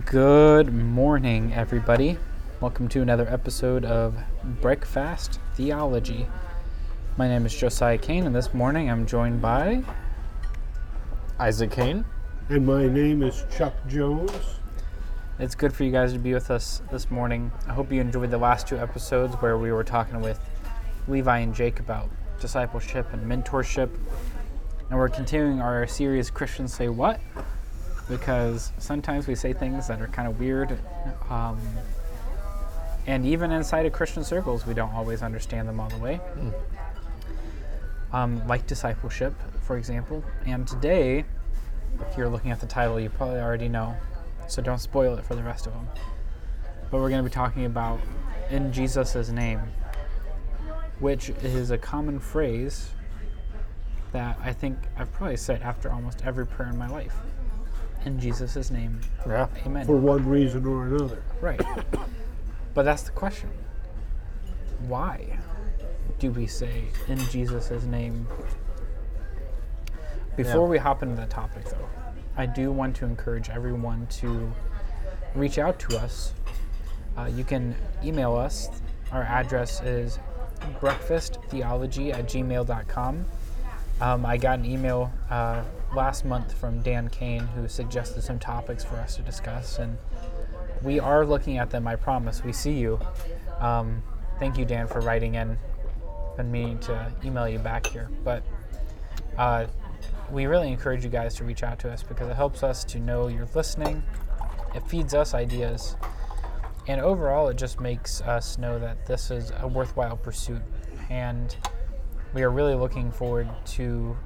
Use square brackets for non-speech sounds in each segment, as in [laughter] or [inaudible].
Good morning, everybody. Welcome to another episode of Breakfast Theology. My name is Josiah Kane, and this morning I'm joined by Isaac Kane. And my name is Chuck Jones. It's good for you guys to be with us this morning. I hope you enjoyed the last two episodes where we were talking with Levi and Jake about discipleship and mentorship. And we're continuing our series Christians Say What? Because sometimes we say things that are kind of weird. Um, and even inside of Christian circles, we don't always understand them all the way. Um, like discipleship, for example. And today, if you're looking at the title, you probably already know, so don't spoil it for the rest of them. But we're going to be talking about in Jesus' name, which is a common phrase that I think I've probably said after almost every prayer in my life. In Jesus' name, Yeah. amen. For one reason or another. Right. but that's the question. Why do we say in Jesus' name? Before Yeah. we hop into the topic, though, I do want to encourage everyone to reach out to us. Uh, you can email us. Our address is breakfasttheology at gmail.com. Um, I got an email uh, last month from Dan Kane who suggested some topics for us to discuss, and we are looking at them. I promise. We see you. Um, thank you, Dan, for writing in. Been meaning to email you back here, but uh, we really encourage you guys to reach out to us because it helps us to know you're listening. It feeds us ideas, and overall, it just makes us know that this is a worthwhile pursuit, and we are really looking forward to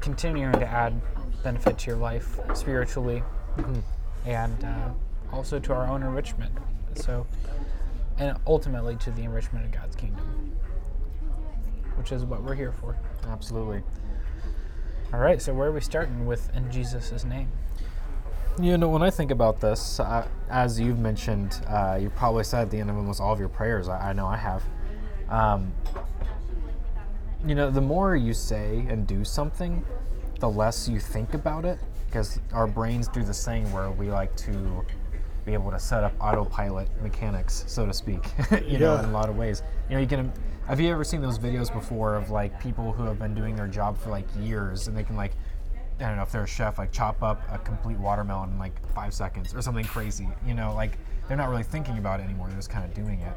continuing to add benefit to your life spiritually and uh, also to our own enrichment. So, and ultimately to the enrichment of God's kingdom, which is what we're here for. Absolutely. All right, so where are we starting with in Jesus' name? You know, when I think about this, uh, as you've mentioned, uh, you probably said at the end of almost all of your prayers. I, I know I have. Um, you know, the more you say and do something, the less you think about it, because our brains do this thing where we like to be able to set up autopilot mechanics, so to speak. [laughs] you know, Yeah. in a lot of ways. You know, you can. Have you ever seen those videos before of like people who have been doing their job for like years and they can like I don't know if they're a chef, like chop up a complete watermelon in like five seconds or something crazy. You know, like they're not really thinking about it anymore; they're just kind of doing it.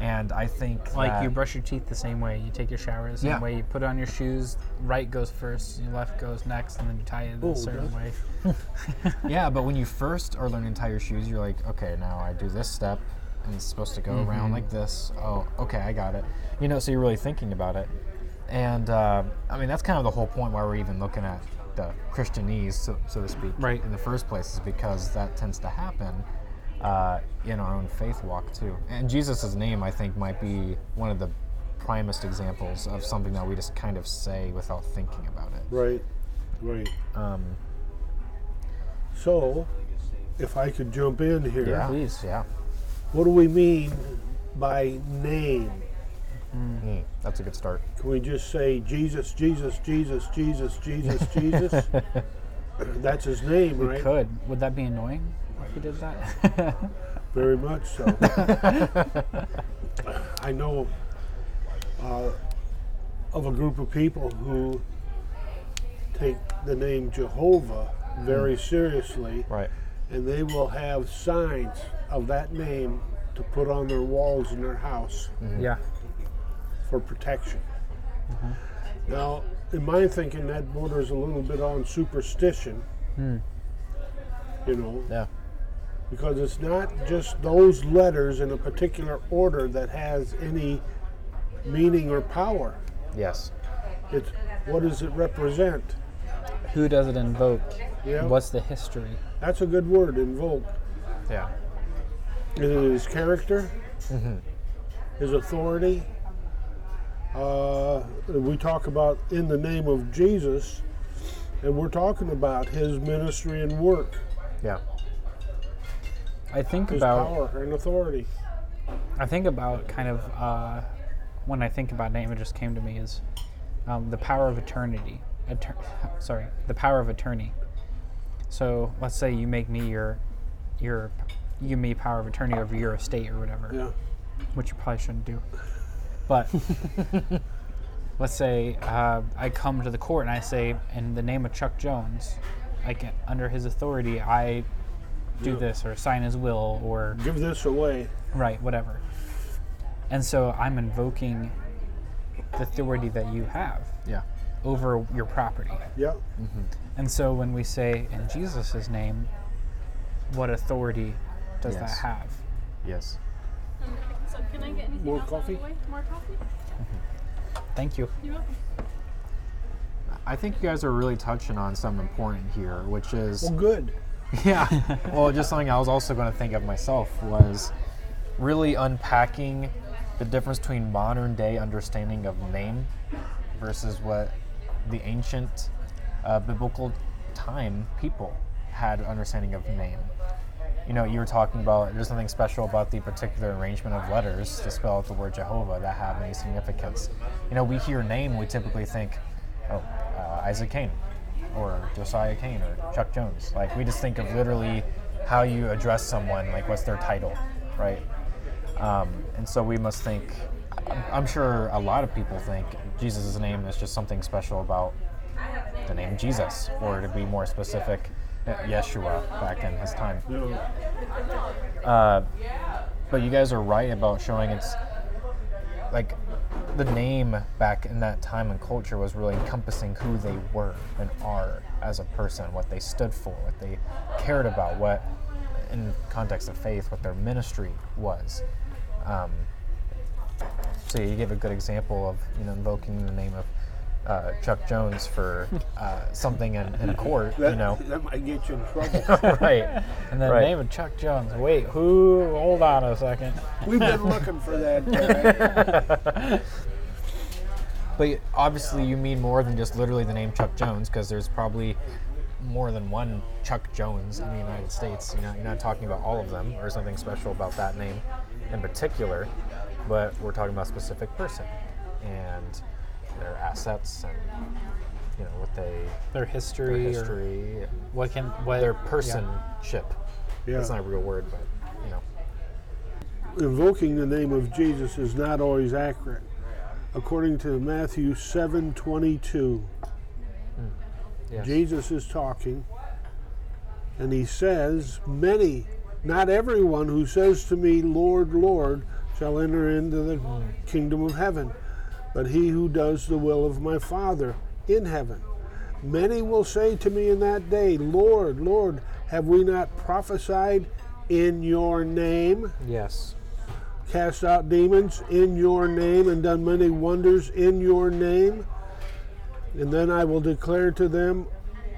And I think Like that- you brush your teeth the same way, you take your shower the same Yeah. way, you put on your shoes, right goes first, your left goes next, and then you tie it in Oh, a certain way. [laughs] yeah, but when you first are learning to tie your shoes, you're like, okay, now I do this step, and it's supposed to go around like this. Oh, okay, I got it. You know, so you're really thinking about it. And uh, I mean, that's kind of the whole point why we're even looking at the Christianese, so, so to speak, Right. in the first place, is because that tends to happen uh, in our own faith walk too. And Jesus' name, I think, might be one of the primest examples of something that we just kind of say without thinking about it. Right, right. Um, So, if I could jump in here, yeah, Please. yeah. what do we mean by name? Mm, that's a good start. Can we just say Jesus, Jesus, Jesus, Jesus, Jesus, Jesus? [laughs] That's his name, right? We right? could. Would that be annoying if did that? [laughs] Very much so. I know uh, of a group of people who take the name Jehovah very hmm. seriously, Right. and they will have signs of that name to put on their walls in their house mm-hmm. yeah. for protection. Mm-hmm. Now, in my thinking, that borders a little bit on superstition. Hmm. You know, Yeah. Because it's not just those letters in a particular order that has any meaning or power. Yes. It's what does it represent? Who does it invoke? Yeah. What's the history? That's a good word, invoke. Yeah. Is it his character? Mm-hmm. His authority? Uh, we talk about in the name of Jesus, and we're talking about his ministry and work, Yeah. I think his about power and authority. I think about kind of uh, when I think about name, it just came to me is um, the power of eternity. Eter- sorry, the power of attorney. So let's say you make me your your you give me power of attorney over your estate or whatever, Yeah. which you probably shouldn't do. But [laughs] let's say uh, I come to the court and I say, in the name of Chuck Jones, like under his authority, I do Yeah. this or sign his will or Give this away. right, whatever. And so I'm invoking the authority that you have Yeah. over your property. Yeah. And so when we say in Jesus' name, what authority does Yes. that have? Yes. Um, so can I get anything More else out of coffee? the way? More coffee? Thank you. You're welcome. I think you guys are really touching on something important here, which is Well, good. [laughs] Yeah. well, just something I was also going to think of myself was really unpacking the difference between modern day understanding of name versus what the ancient uh, biblical time people had understanding of name. You know, you were talking about there's something special about the particular arrangement of letters to spell out the word Jehovah that have any significance. You know, we hear name, we typically think, oh, uh, Isaac Kane, or Josiah Kane, or Chuck Jones. Like, we just think of literally how you address someone, like what's their title, right? Um, and so we must think, I'm- sure a lot of people think Jesus' name is just something special about the name Jesus, or to be more specific, Yeshua back in his time. Uh, but you guys are right about showing it's like the name back in that time and culture was really encompassing who they were and are as a person, what they stood for, what they cared about, what, in context of faith, what their ministry was. Um, so you give a good example of you know invoking the name of uh, Chuck Jones for uh, something in, in court. That, you know, [laughs] that might get you in trouble. [laughs] right? And the Right. name of Chuck Jones. Wait, who? Hold on a second. We've been looking for that. [laughs] But obviously, you mean more than just literally the name Chuck Jones, because there's probably more than one Chuck Jones in the United States. You're not, you're not talking about all of them or something special about that name in particular, but we're talking about a specific person and their assets and you know what they Their their history, or history, what can what their yeah. personship. Yeah. That's not a real word, but you know. Invoking the name of Jesus is not always accurate. According to Matthew 7:22, hmm. Yes. Jesus is talking and he says, "Many, not everyone who says to me, Lord, Lord, shall enter into the hmm. kingdom of heaven, but he who does the will of my Father in heaven. Many will say to me in that day, Lord, Lord, have we not prophesied in your name?" Yes. cast out demons in your name and done many wonders in your name. And then I will declare to them,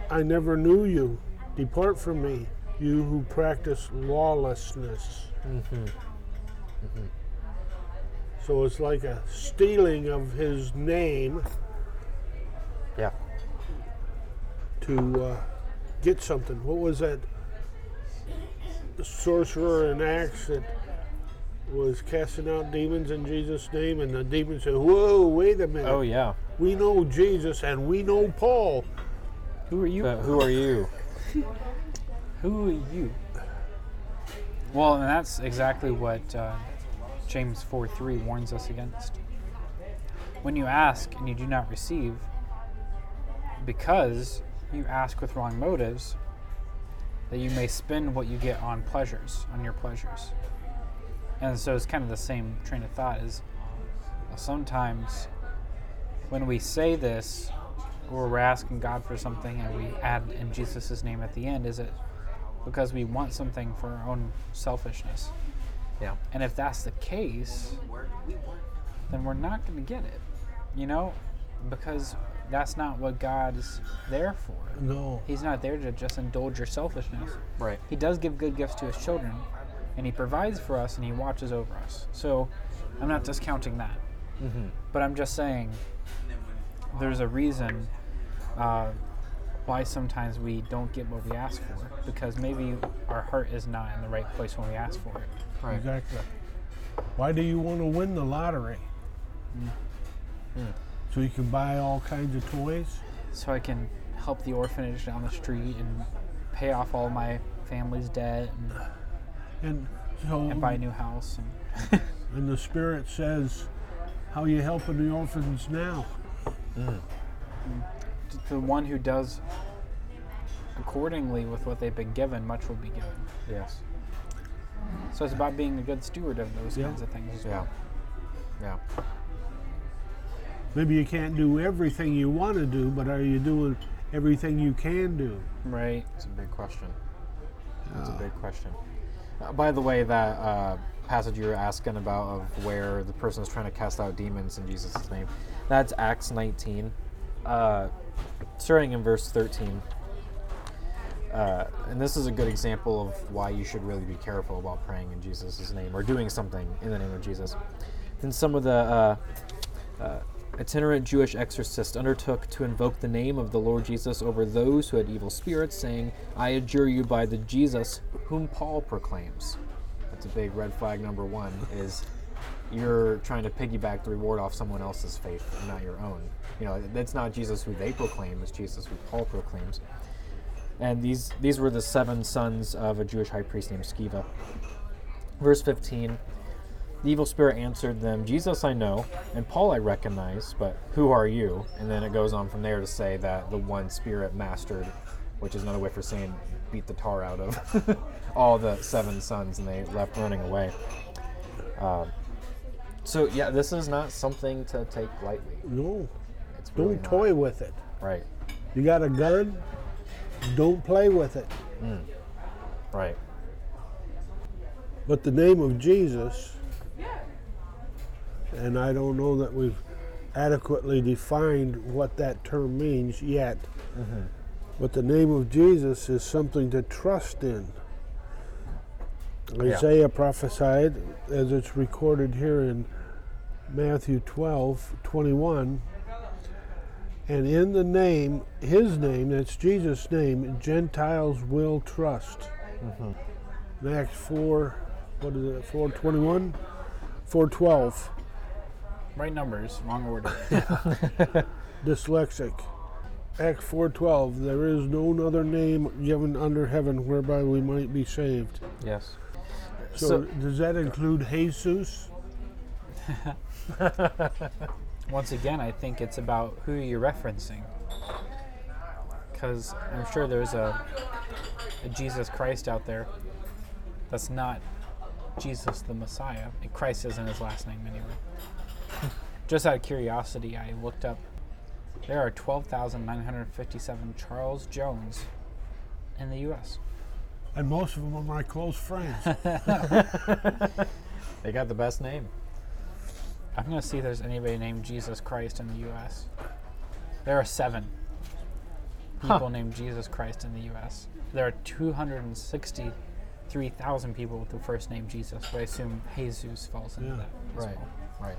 I never knew you. Depart from me, you who practice lawlessness. Mm-hmm. Mm-hmm. So it's like a stealing of his name Yeah. to uh, get something. What was that sorcerer in Acts that was casting out demons in Jesus' name? And the demon said, Whoa, wait a minute. Oh yeah. We know Jesus and we know Paul. Who are you? But who are you? Who are you? Well, and that's exactly what uh, James 4 3 warns us against. When you ask and you do not receive, because you ask with wrong motives, that you may spend what you get on pleasures, on your pleasures. And so it's kind of the same train of thought is sometimes when we say this or we're asking God for something and we add in Jesus' name at the end, is it because we want something for our own selfishness? Yeah. And if that's the case, then we're not going to get it, you know, because that's not what God's there for. No. He's not there to just indulge your selfishness. Right. He does give good gifts to his children, and he provides for us and he watches over us. So I'm not discounting that. But I'm just saying there's a reason uh, why sometimes we don't get what we ask for because maybe our heart is not in the right place when we ask for it. Right. Exactly. Why do you want to win the lottery? Hmm. Hmm. So you can buy all kinds of toys? So I can help the orphanage down the street and pay off all my family's debt and, And so, and buy a new house. And [laughs] and the Spirit says, "How you helping the orphans now?" to the one who does accordingly with what they've been given, much will be given. Yes. So it's about being a good steward of those Yeah. kinds of things as Yeah. well. Yeah. Maybe you can't do everything you want to do, but are you doing everything you can do? Right. It's a big question. That's a big question. Uh, by the way, that uh, passage you were asking about of where the person is trying to cast out demons in Jesus' name, that's Acts 19, uh, starting in verse 13. Uh, and this is a good example of why you should really be careful about praying in Jesus' name or doing something in the name of Jesus. Then some of the uh, uh, itinerant Jewish exorcists undertook to invoke the name of the Lord Jesus over those who had evil spirits, saying, I adjure you by the Jesus whom Paul proclaims. That's a big red flag number one, is you're trying to piggyback the reward off someone else's faith and not your own. You know, that's not Jesus who they proclaim, it's Jesus who Paul proclaims. And these these were the seven sons of a Jewish high priest named Sceva. Verse 15 The evil spirit answered them, Jesus I know, and Paul I recognize, but who are you? And then it goes on from there to say that the one spirit mastered, which is another way for saying beat the tar out of [laughs] all the seven sons, and they left running away. Um, so, yeah, this is not something to take lightly. No, It's really don't not. toy with it. Right, You got a gun? Don't play with it. Mm. right. But the name of Jesus, and I don't know that we've adequately defined what that term means yet, mm-hmm. but the name of Jesus is something to trust in. Yeah. Isaiah prophesied, as it's recorded here in Matthew 12 21, and in the name, his name, that's Jesus' name, Gentiles will trust. In Acts 4, what is it, 421? 412. Right numbers, wrong order. [laughs] [laughs] Dyslexic. Acts 4:12 There is no other name given under heaven whereby we might be saved. Yes. So, So- does that include Jesus? [laughs] Once again, I think it's about who you're referencing. Because I'm sure there's a, a Jesus Christ out there that's not Jesus the Messiah. And Christ isn't his last name anyway. [laughs] Just out of curiosity, I looked up. There are 12,957 Charles Jones in the U.S. And most of them are my close friends. [laughs] [laughs] They got the best name. I'm going to see if there's anybody named Jesus Christ in the U.S. There are seven people named Jesus Christ in the U.S. There are 263,000 people with the first name Jesus, but I assume Jesus falls into Yeah. that. Right, well. right.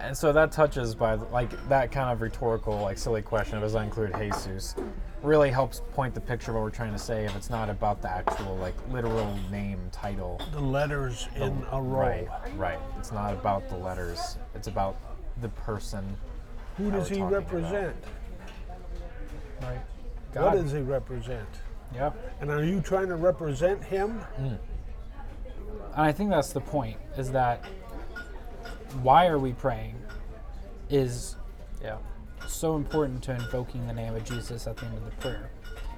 And so that touches by like that kind of rhetorical, like silly question of does that include Jesus, really helps point the picture of what we're trying to say. If it's not about the actual like literal name title, the letters in a row. right, right. It's not about the letters. It's about the person. Who does he talking about. represent? Right. What does he represent? yeah. And are you trying to represent him? Hmm. And I think that's the point is that why are we praying is Yeah. so important to invoking the name of Jesus at the end of the prayer.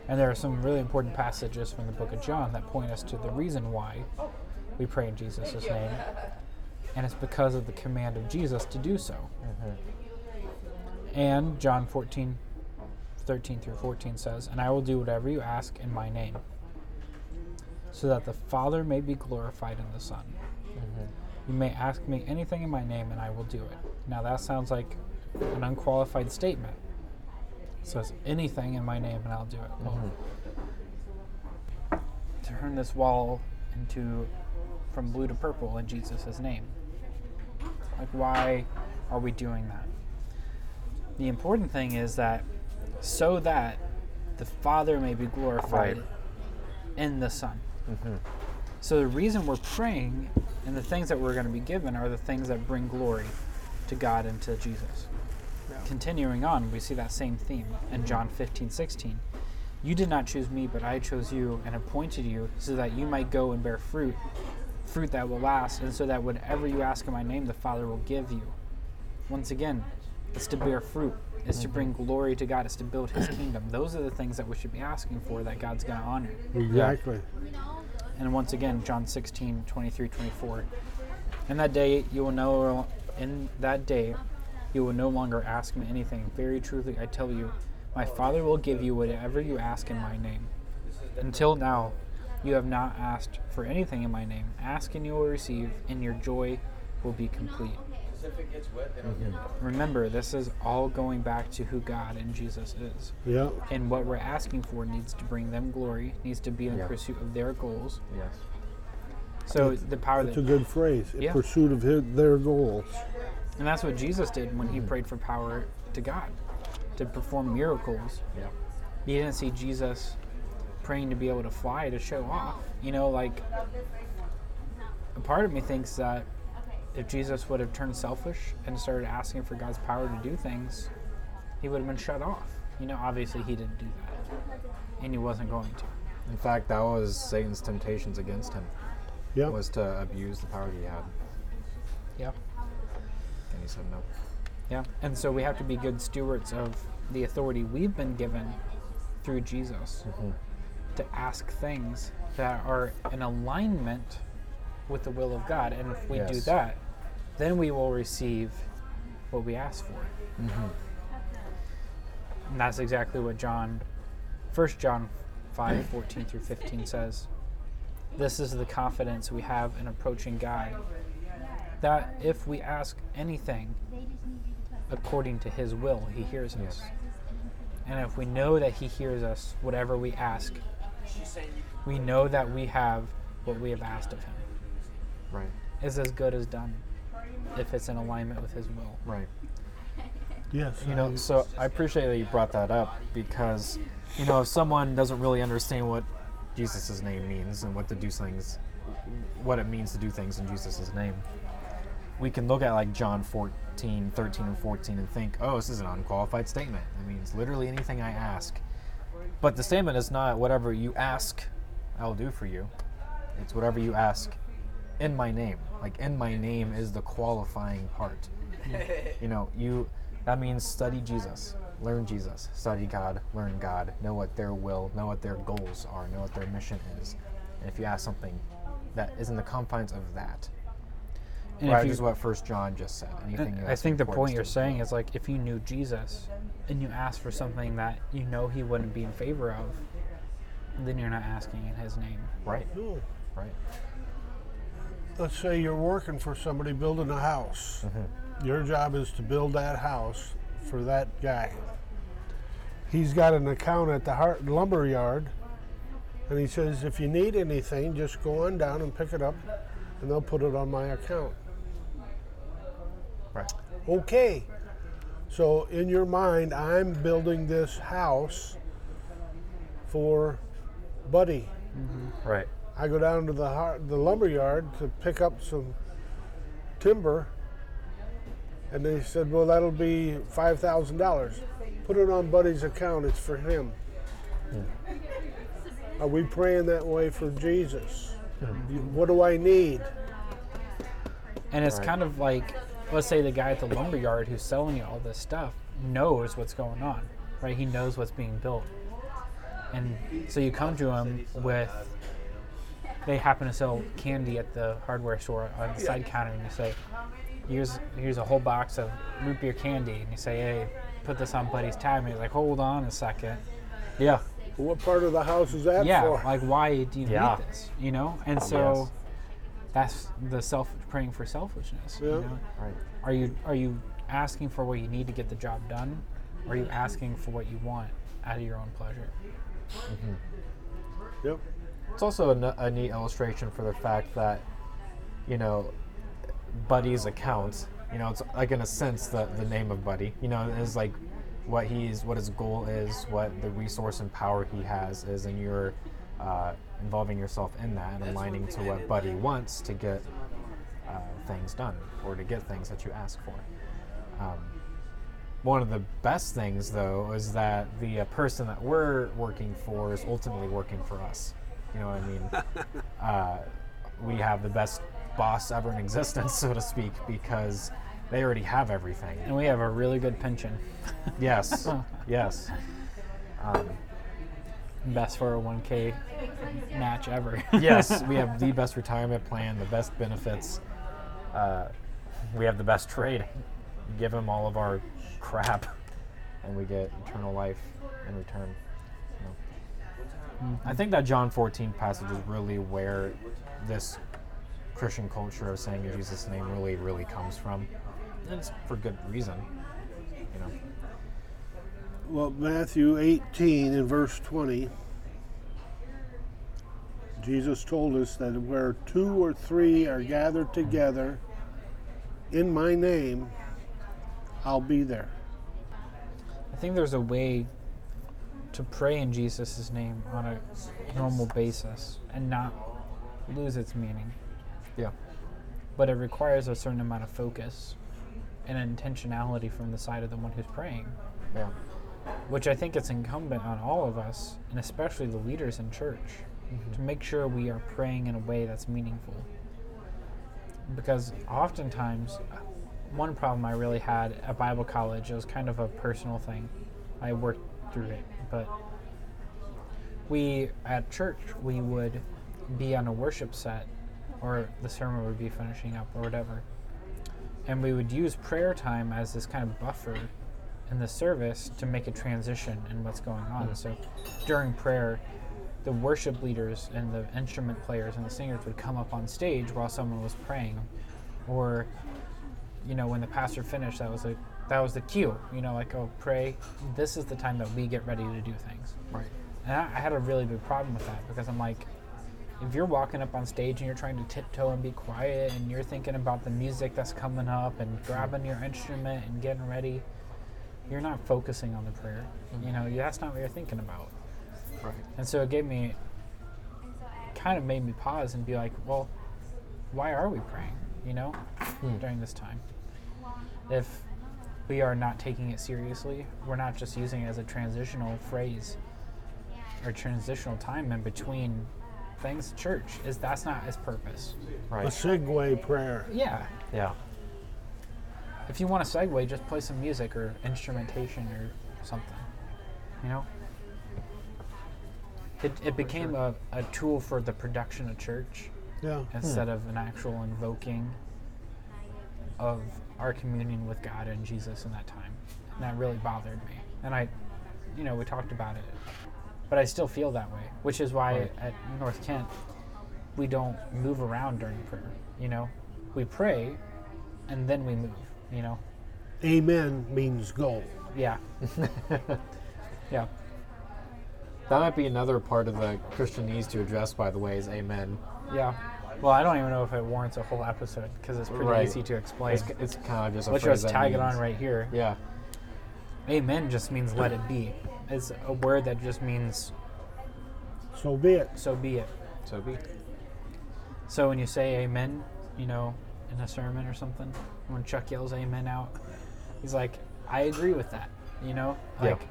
And there are some really important passages from the book of John that point us to the reason why we pray in Jesus' name. And it's because of the command of Jesus to do so. Mm-hmm. And John 14, 13 through 14 says, And I will do whatever you ask in my name, so that the Father may be glorified in the Son. Mm-hmm. You may ask me anything in my name, and I will do it. Now that sounds like an unqualified statement. It says anything in my name, and I'll do it. Well, mm-hmm. turn this wall into from blue to purple in Jesus' name. Like, why are we doing that? The important thing is that so that the Father may be glorified Right. in the Son. Mm-hmm. So the reason we're praying and the things that we're going to be given are the things that bring glory to God and to Jesus. Continuing on, we see that same theme in John 15, 16. You did not choose me, but I chose you and appointed you so that you might go and bear fruit, fruit that will last, and so that whatever you ask in my name, the Father will give you. Once again, it's to bear fruit. It's to bring mm-hmm. glory to God. It's to build His kingdom. Those are the things that we should be asking for that God's going to honor. Exactly. And once again, John 16, 23, 24. In that day, you will know, in that day, you will no longer ask me anything. Very truly, I tell you, my Father will give you whatever you ask in my name. Until now, you have not asked for anything in my name. Ask and you will receive, and your joy will be complete. Mhm. Remember, this is all going back to who God and Jesus is. Yeah. And what we're asking for needs to bring them glory, needs to be in Yeah. pursuit of their goals. Yes. So the power It's a that, good phrase. In Yeah. pursuit of his, their goals. and that's what Jesus did when he mm-hmm. prayed for power to God, to perform miracles. Yeah. You didn't see Jesus praying to be able to fly to show off. You know, like a part of me thinks that if Jesus would have turned selfish and started asking for God's power to do things, he would have been shut off. You know, obviously he didn't do that, and he wasn't going to. In fact, that was Satan's temptations against him. Yeah. Was to abuse the power he had, Yeah. and he said no. Yeah. And so we have to be good stewards of the authority we've been given through Jesus mm-hmm. to ask things that are in alignment with the will of God. And if we do that, then we will receive what we ask for. Mm-hmm. And that's exactly what John, 1 John 5 14 through 15 says. This is the confidence we have in approaching God that if we ask anything according to his will, he hears us. And if we know that he hears us, whatever we ask, we know that we have what we have asked of him. Right. Is as good as done if it's in alignment with his will. Right. [laughs] Yes. You know, so I appreciate that you brought that up because, you know, if someone doesn't really understand what Jesus' name means and what to do things, what it means to do things in Jesus' name, we can look at like John 14, 13, and 14 and think, oh, this is an unqualified statement. It means literally anything I ask. But the statement is not whatever you ask, I'll do for you. It's whatever you ask in my name. Like in my name is the qualifying part. you know, you that means study Jesus, learn Jesus, study God, learn God, know what their will, know what their goals are, know what their mission is. And if you ask something that is in the confines of that, And right, if you, is what First John just said. Anything I think the point you're saying will. is like if you knew Jesus and you ask for something that you know he wouldn't be in favor of, then you're not asking in his name. right, right, let's say you're working for somebody building a house. Mm-hmm. Your job is to build that house for that guy. He's got an account at the har- lumber yard, and he says, if you need anything, just go on down and pick it up, and they'll put it on my account. right, Okay. So in your mind, I'm building this house for Buddy. Mm-hmm. right, I go down to the the lumber yard to pick up some timber, and they said, "Well, that'll be five thousand dollars. Put it on Buddy's account. It's for him." Hmm. Are we praying that way for Jesus? Hmm. What do I need? And it's Right. kind of like, let's say the guy at the lumber yard who's selling you all this stuff knows what's going on, right? He knows what's being built. And so you come to him with, they happen to sell candy at the hardware store on the side counter, and you say, here's, here's a whole box of root beer candy. And you say, hey, put this on Buddy's tab. And he's like, hold on a second. yeah, What part of the house is that yeah, for? like why do you Yeah. need this? You know? And so Yes. that's the self praying for selfishness. Yeah. You know? right, Are you are you asking for what you need to get the job done? Or are you asking for what you want out of your own pleasure? Mm-hmm. Yep. It's also a neat illustration for the fact that, you know, Buddy's account, you know, it's like in a sense the, the name of Buddy, you know, is like what he's, what his goal is, what the resource and power he has is, and you're uh, involving yourself in that and aligning to what Buddy wants to get uh, things done or to get things that you ask for. Um, one of the best things, though, is that the uh, person that we're working for is ultimately working for us. You know what I mean? [laughs] uh, we have the best boss ever in existence, so to speak, because they already have everything. And we have a really good pension. Yes, [laughs] yes. Um, Best 401k match ever. [laughs] yes, we have the best retirement plan, the best benefits. Uh, we have the best trade. Give them all of our crap, and we get eternal life in return. Know. I think that John 14 passage is really where this Christian culture of saying in Jesus' name really, really comes from. And it's for good reason. You know. Well, Matthew 18 and verse 20, Jesus told us that where two or three are gathered together in my name, I'll be there. I think there's a way to pray in Jesus' name on a normal basis and not lose its meaning. Yeah. But it requires a certain amount of focus and intentionality from the side of the one who's praying, Yeah. which I think it's incumbent on all of us, and especially the leaders in church, mm-hmm. to make sure we are praying in a way that's meaningful. Because oftentimes, one problem I really had at Bible college, it was kind of a personal thing. I worked through it, but we at church we would be on a worship set, or the sermon would be finishing up, or whatever, and we would use prayer time as this kind of buffer in the service to make a transition in what's going on. Hmm. So during prayer, the worship leaders and the instrument players and the singers would come up on stage while someone was praying, or you know when the pastor finished, that was a that was the cue. You know, like oh pray. This is the time that we get ready to do things. Right. And I, I had a really big problem with that because I'm like, if you're walking up on stage and you're trying to tiptoe and be quiet and you're thinking about the music that's coming up and mm-hmm. grabbing your instrument and getting ready, you're not focusing on the prayer. Mm-hmm. You know, that's not what you're thinking about. Right. And so it gave me, kind of made me pause and be like, well, why are we praying, you know, hmm. during this time? If we are not taking it seriously, we're not just using it as a transitional phrase or transitional time in between things, church is that's not its purpose. Right. A Right. segue prayer. Yeah. Yeah. If you want a segue, just play some music or instrumentation or something. You know? It, it became a, a tool for the production of church Yeah. instead of an actual invoking of our communion with God and Jesus in that time. And that really bothered me. And I, you know, we talked about it. But I still feel that way, which is why Right. at North Kent, we don't move around during prayer. You know, we pray and then we move, you know? Amen means go. Yeah. [laughs] yeah. That might be another part of the Christianese to address, by the way, is amen. Yeah. Well, I don't even know if it warrants a whole episode because it's pretty Right. easy to explain. It's, it's kind of just a Let's just that tag it on right here. Yeah. Amen just means let it be. It's a word that just means So be it. so be it. So be. It. So when you say amen, you know, in a sermon or something, when Chuck yells amen out, he's like, I agree with that. You know? Yeah. Like,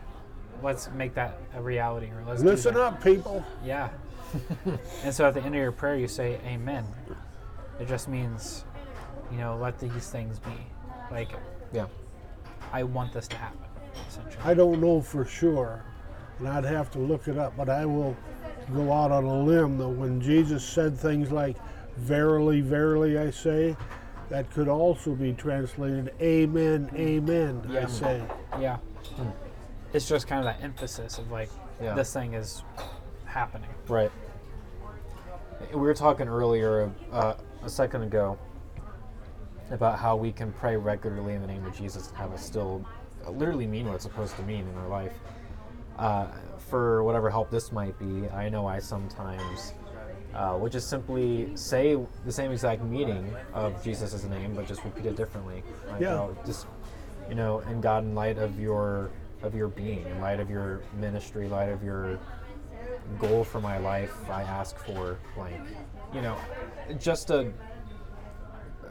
let's make that a reality or let's do Listen up, people. Yeah. [laughs] and so at the end of your prayer, you say amen. It just means, you know, let these things be. Like, Yeah. I want this to happen, essentially. I don't know for sure, and I'd have to look it up, but I will go out on a limb that when Jesus said things like, Verily, verily, I say, that could also be translated, Amen, Amen, I say. Yeah. It's just kind of that emphasis of like, Yeah. this thing is happening. Right. We were talking earlier, uh, a second ago, about how we can pray regularly in the name of Jesus and have it still uh, literally mean what it's supposed to mean in our life. Uh, for whatever help this might be, I know I sometimes uh, would just simply say the same exact meaning of Jesus' name, but just repeat it differently. Like, Yeah. oh, just you know, and God, in light of your of your being, in light of your ministry, light of your goal for my life, I ask for blank. You know, just a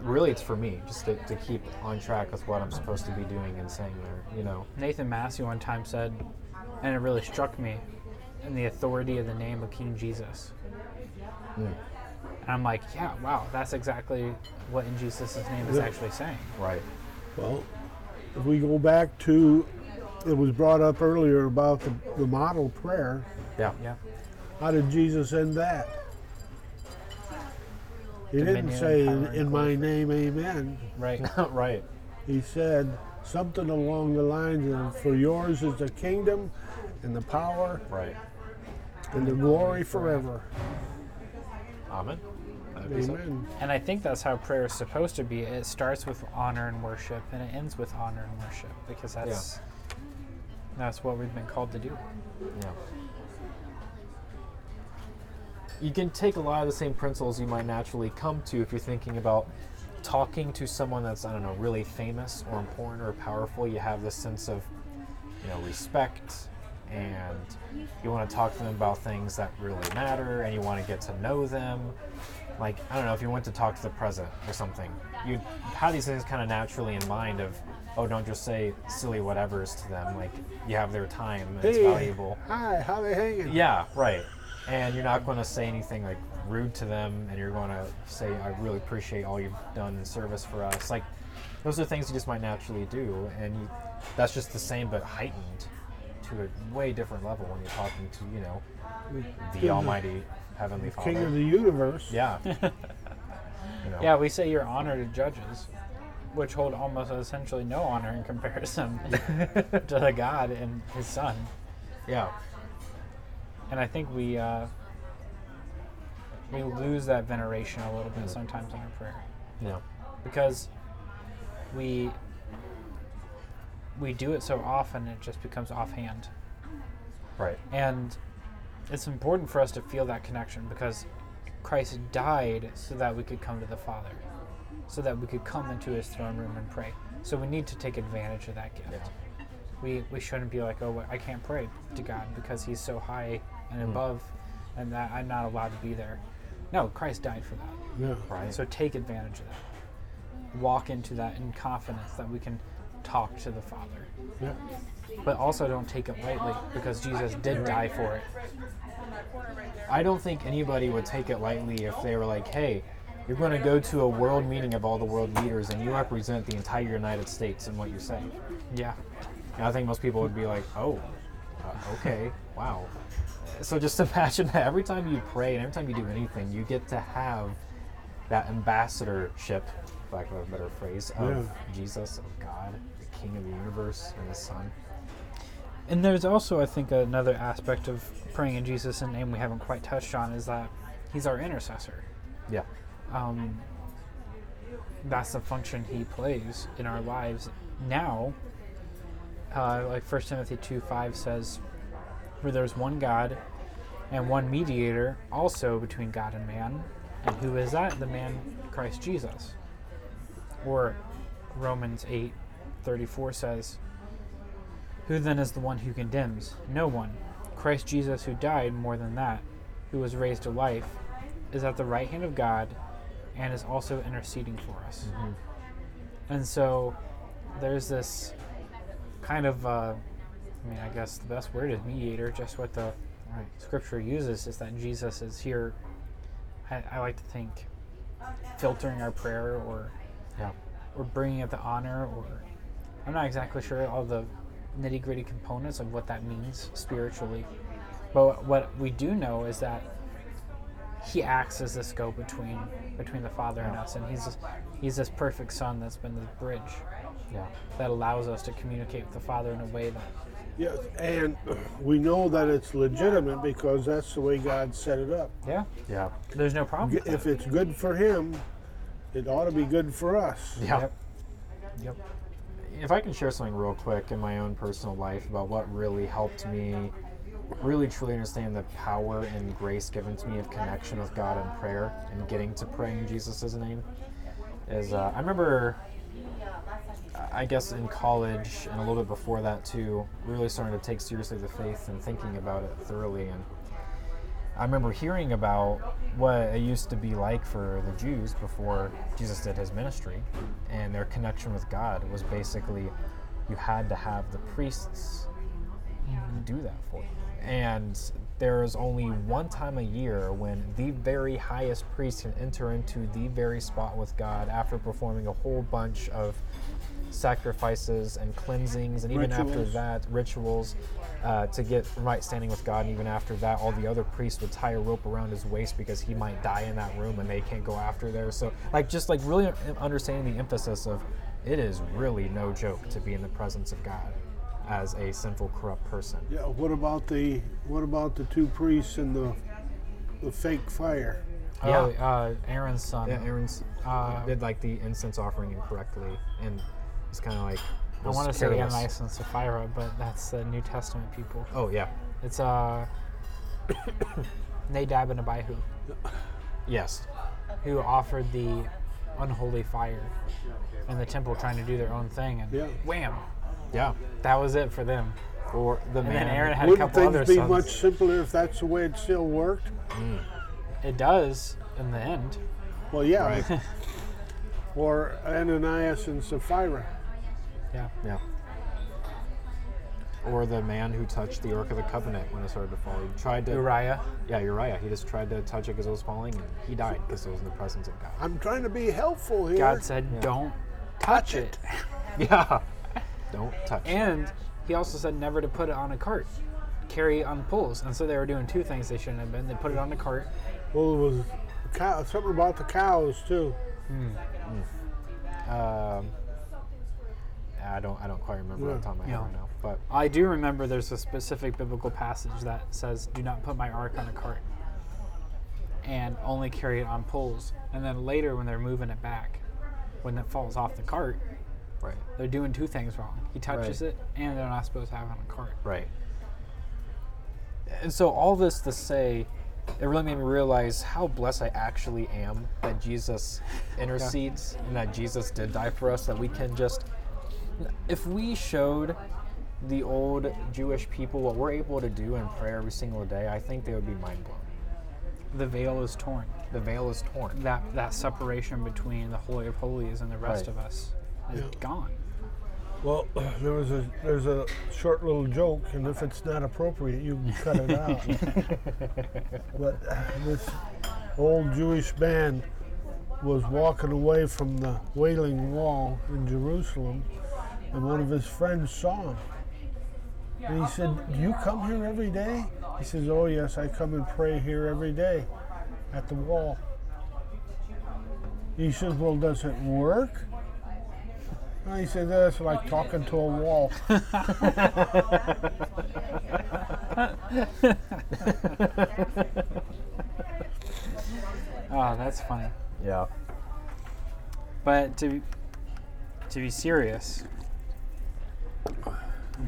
really it's for me just to, to keep on track with what I'm supposed to be doing and saying there. You know. Nathan Massey one time said, and it really struck me, in the authority of the name of King Jesus. Mm. And I'm like, yeah, wow, that's exactly what in Jesus' name is Yeah. actually saying. Right. Well, if we go back to, it was brought up earlier about the, the model prayer. Yeah. Yeah. How did Jesus end that? He didn't say, power, in, my name, amen. Right. [laughs] right. He said something along the lines of, for yours is the kingdom and the power Right. and the glory forever. Amen. That'd be so. Amen. And I think that's how prayer is supposed to be. It starts with honor and worship, and it ends with honor and worship because that's that's what we've been called to do. Yeah. You can take a lot of the same principles you might naturally come to if you're thinking about talking to someone that's I don't know really famous or important or powerful. You have this sense of you know respect, and you want to talk to them about things that really matter, and you want to get to know them. Like I don't know if you went to talk to the president or something, you'd have these things kind of naturally in mind of. Oh, don't just say silly whatevers to them. Like you have their time; and it's Hey, valuable. hi, how they hanging? Yeah, right. And you're not going to say anything like rude to them, and you're going to say, "I really appreciate all you've done in service for us." Like those are things you just might naturally do, and you, that's just the same but heightened to a way different level when you're talking to you know the Almighty Heavenly Father. King of the universe. yeah. [laughs] you know. Yeah, we say your honor to judges, which hold almost essentially no honor in comparison [laughs] [laughs] to the God and His Son. Yeah. And I think we uh, we lose that veneration a little bit sometimes in our prayer Yeah. because we we do it so often it just becomes offhand. Right. And it's important for us to feel that connection because Christ died so that we could come to the Father, so that we could come into his throne room and pray. So we need to take advantage of that gift. Yeah. We, we shouldn't be like, oh, I can't pray to God because he's so high and Mm. above and that I'm not allowed to be there. No, Christ died for that. Yeah. Right. So take advantage of that. Walk into that in confidence that we can talk to the Father. Yeah. But also don't take it lightly because Jesus did die for it. I don't think anybody would take it lightly if they were like, hey, you're going to go to a world meeting of all the world leaders and you represent the entire United States in what you're saying. Yeah. And I think most people would be like, oh, uh, okay, wow. So just [laughs] imagine that every time you pray and every time you do anything, you get to have that ambassadorship, for lack of a better phrase, of Yeah. Jesus, of God, the King of the universe, and His Son. And there's also, I think, another aspect of praying in Jesus' name we haven't quite touched on is that He's our intercessor. Yeah. Um, that's the function He plays in our lives now. Uh, like 1 Timothy 2 5 says, For there's one God and one mediator also between God and man. And who is that? The man Christ Jesus. Or Romans eight thirty four says, Who then is the one who condemns? No one. Christ Jesus, who died more than that, who was raised to life, is at the right hand of God and is also interceding for us. And so there's this kind of, uh, I mean, I guess the best word is mediator, just what the scripture uses is that Jesus is here. I, I like to think filtering our prayer or Yeah. or bringing it the honor or I'm not exactly sure all the nitty gritty components of what that means spiritually. But what we do know is that he acts as this go between between the Father and us, and he's this, he's this perfect Son that's been the bridge Yeah. that allows us to communicate with the Father in a way that Yes, and we know that it's legitimate because that's the way God set it up. yeah, Yeah. there's no problem. With If that. it's good for Him, it ought to be good for us. Yeah. Yep. Yep. if I can share something real quick in my own personal life about what really helped me really truly understand the power and grace given to me of connection with God and prayer and getting to pray in Jesus' name is uh, I remember I guess in college and a little bit before that too, really starting to take seriously the faith and thinking about it thoroughly and I remember hearing about what it used to be like for the Jews before Jesus did his ministry, and their connection with God was basically you had to have the priests do that for you. And there is only one time a year when the very highest priest can enter into the very spot with God after performing a whole bunch of sacrifices and cleansings, and even after that, rituals uh, to get right standing with God. And even after that, all the other priests would tie a rope around his waist because he might die in that room and they can't go after there. So, like, just like really understanding the emphasis of it is really no joke to be in the presence of God as a sinful, corrupt person. Yeah. What about the what about the two priests and the the fake fire? Oh, uh, Aaron's son. Yeah, Aaron's Uh, did like the incense offering incorrectly, and it's kind of like I want to say careless. Ananias and Sapphira, but that's the New Testament people. Oh yeah, It's uh, [coughs] Nadab and Abihu yes, who offered the unholy fire in the temple, trying to do their own thing, and Yeah. wham, yeah. that was it for them. Or the And man. then Aaron had a Wouldn't couple things other be sons. much simpler if that's the way it still worked? It does in the end. Well, yeah. Right. [laughs] or Ananias and Sapphira. Yeah. Yeah. Or the man who touched the Ark of the Covenant when it started to fall. He tried to. Uriah. Yeah, Uriah. He just tried to touch it because it was falling, and he died because it was in the presence of God. I'm trying to be helpful here. God said, "Don't touch it." [laughs] Yeah. Don't touch. it. And he also said never to put it on a cart, carry it on poles. And so they were doing two things they shouldn't have been. They put it on a cart. Well, it was cow, something about the cows too. Um, I don't. I don't quite remember off the top of my head Yeah. right now. But I do remember there's a specific biblical passage that says, "Do not put my ark on a cart, and only carry it on poles." And then later, when they're moving it back, when it falls off the cart, right, they're doing two things wrong. He touches Right. it, and they're not supposed to have it on a cart. right. And so all this to say, it really made me realize how blessed I actually am that Jesus [laughs] intercedes and that Jesus did die for us. That we can just, if we showed the old Jewish people what we're able to do in prayer every single day, I think they would be mind blown. The veil is torn. The veil is torn. That that separation between the holy of holies and the rest Right. of us is gone. Well, [clears throat] there was a there's a short little joke, and if it's not appropriate, you can cut it out. [laughs] but uh, this old Jewish man was walking away from the Wailing Wall in Jerusalem, and one of his friends saw him. And he said, "Do you come here every day?" He says, "Oh yes, I come and pray here every day, at the wall." He says, "Well, does it work?" And he said, "That's like talking to a wall." [laughs] Oh, that's funny. Yeah. But to to be serious,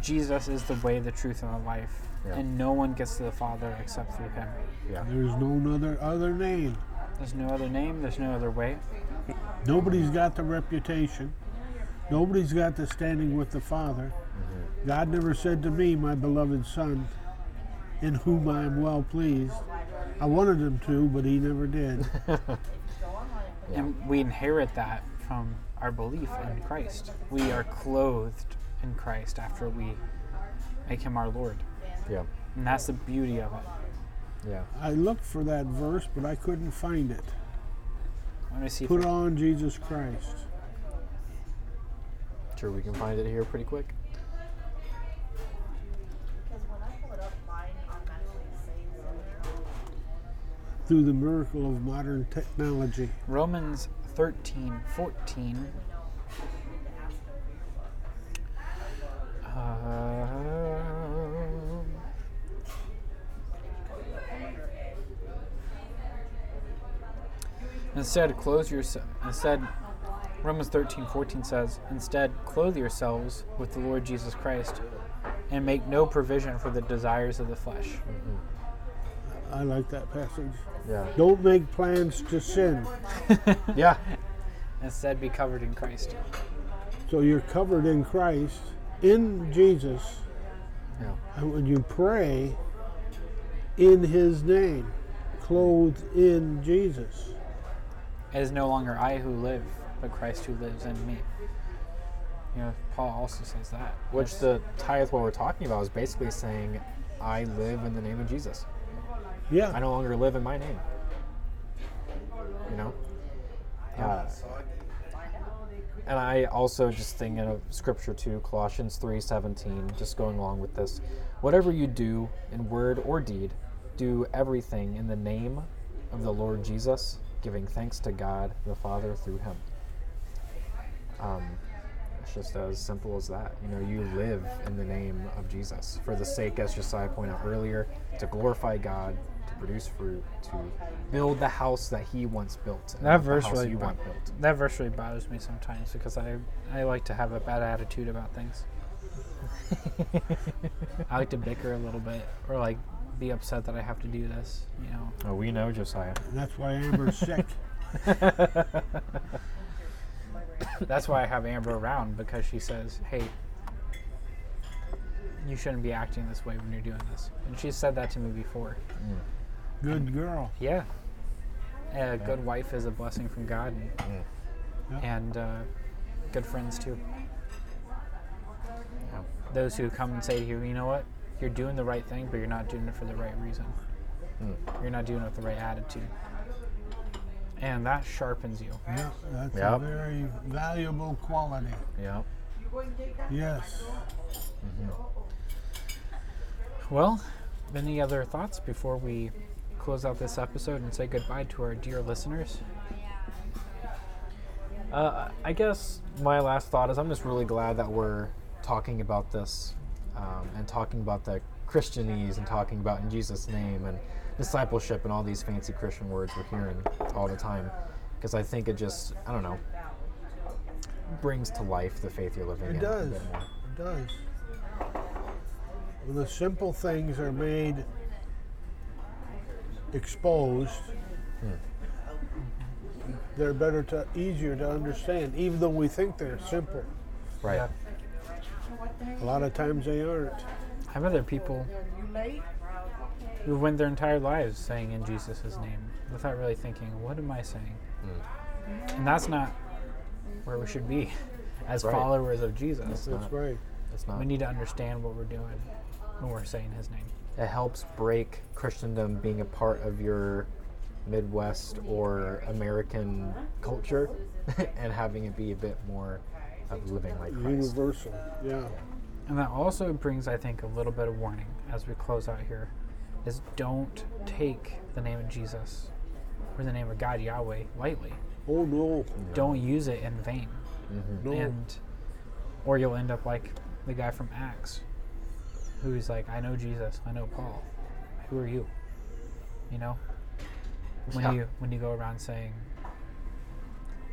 Jesus is the way, the truth, and the life, Yeah. and no one gets to the Father except through Him. Yeah. There's no other other name. There's no other name. There's no other way. Nobody's got the reputation. Nobody's got the standing with the Father. Mm-hmm. God never said to me, my beloved Son, in whom I am well pleased. I wanted him to, but he never did. [laughs] And we inherit that from our belief in Christ. We are clothed in Christ after we make Him our Lord, Yeah. and that's the beauty of it. Yeah. I looked for that verse, but I couldn't find it. Let me see. Put on Jesus Christ. Sure, we can find it here pretty quick. Because when I pull it up, mine automatically saves in there. Through the miracle of modern technology. Romans 13, 14. Uh, instead, clothe yourself. Instead, Romans 13, 14 says, Instead, clothe yourselves with the Lord Jesus Christ and make no provision for the desires of the flesh. Mm-hmm. I like that passage. Yeah. Don't make plans to sin. [laughs] Yeah. [laughs] Instead, be covered in Christ. So you're covered in Christ, in Jesus, Yeah. and when you pray in his name. clothed in Jesus. It is no longer I who live, but Christ who lives in me. You know, Paul also says that. Which the tithe, what we're talking about, is basically saying, I live in the name of Jesus. Yeah. I no longer live in my name. You know? Uh, and I also just thinking of scripture too, Colossians 3:17, just going along with this. Whatever you do in word or deed, do everything in the name of the Lord Jesus, giving thanks to God the Father through him. Um, it's just as simple as that. You know, you live in the name of Jesus for the sake, as Josiah pointed out earlier, to glorify God, produce fruit, to build the house that He once built. That not verse really you bo- want built. That verse really bothers me sometimes because I I like to have a bad attitude about things. [laughs] I like to bicker a little bit or like be upset that I have to do this. You know. Oh, we know Josiah. That's why Amber's sick. [laughs] That's why I have Amber around because she says, "Hey, you shouldn't be acting this way when you're doing this." And she's said that to me before. Mm. Good girl. Yeah. A good wife is a blessing from God, and, Yeah. and uh, good friends too. Yeah. Those who come and say to you, "You know what? You're doing the right thing, but you're not doing it for the right reason. You're not doing it with the right attitude." And that sharpens you. Yeah, that's a very valuable quality. Yeah. Yes. Well, any other thoughts before we close out this episode and say goodbye to our dear listeners? Uh, I guess my last thought is I'm just really glad that we're talking about this um, and talking about the Christianese and talking about in Jesus' name and discipleship and all these fancy Christian words we're hearing all the time. Because I think it just, I don't know, brings to life the faith you're living It in does. a bit more. It does. When the simple things are made exposed, they're better to easier to understand, even though we think they're simple. Right. Yeah. A lot of times they aren't. I have other people who went their entire lives saying in Jesus' name without really thinking, what am I saying? Hmm. And that's not where we should be [laughs] as Right. followers of Jesus. That's right. It's not. We need to understand what we're doing when we're saying his name. It helps break Christendom being a part of your Midwest or American culture [laughs] and having it be a bit more of living like Christ. Universal. Yeah. And that also brings, I think, a little bit of warning as we close out here is don't take the name of Jesus or the name of God Yahweh lightly. Oh no. Don't use it in vain. Mm-hmm. No. And or you'll end up like the guy from Acts who's like, I know Jesus, I know Paul. Who are you? You know? When Yeah. you when you go around saying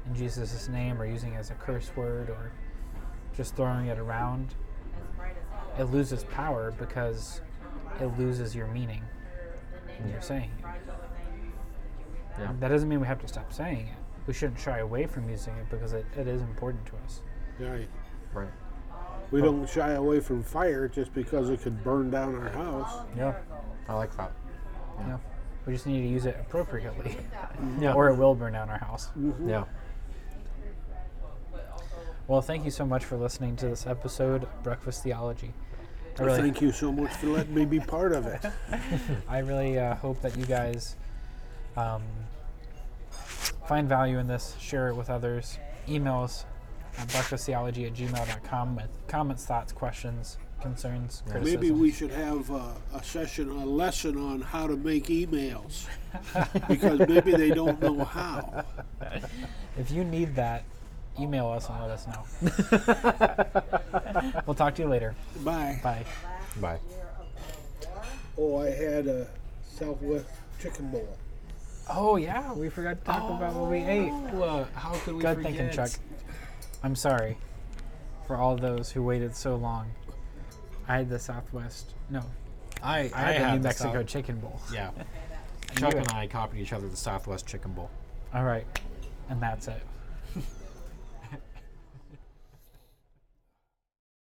in Jesus' name or using it as a curse word or just throwing it around, it loses power because it loses your meaning when you're saying it. Yeah. Um, that doesn't mean we have to stop saying it. We shouldn't shy away from using it because it, it is important to us. Right. Right. We don't shy away from fire just because it could burn down our house. Yeah. I like that. Yeah. We just need to use it appropriately. [laughs] Yeah. or it will burn down our house. Yeah. Well, thank you so much for listening to this episode of Breakfast Theology. I really, Thank you so much for letting me be part of it. [laughs] I really uh, hope that you guys um, find value in this, share it with others, email us at breakfasttheology at gmail.com with comments, thoughts, questions, concerns, criticisms. Maybe we should have uh, a session, a lesson on how to make emails [laughs] because maybe they don't know how. If you need that, email us and let us know. [laughs] we'll talk to you later. Bye. Bye. Bye. Oh, I had a Southwest chicken bowl. Oh, yeah, we forgot to talk about what we ate. Well, how could we Good thinking, Chuck. I'm sorry for all those who waited so long. I had the Southwest. No, I, I had the New Mexico South- Chicken Bowl. Yeah. [laughs] Chuck and I copied each other the Southwest Chicken Bowl. All right, and that's it.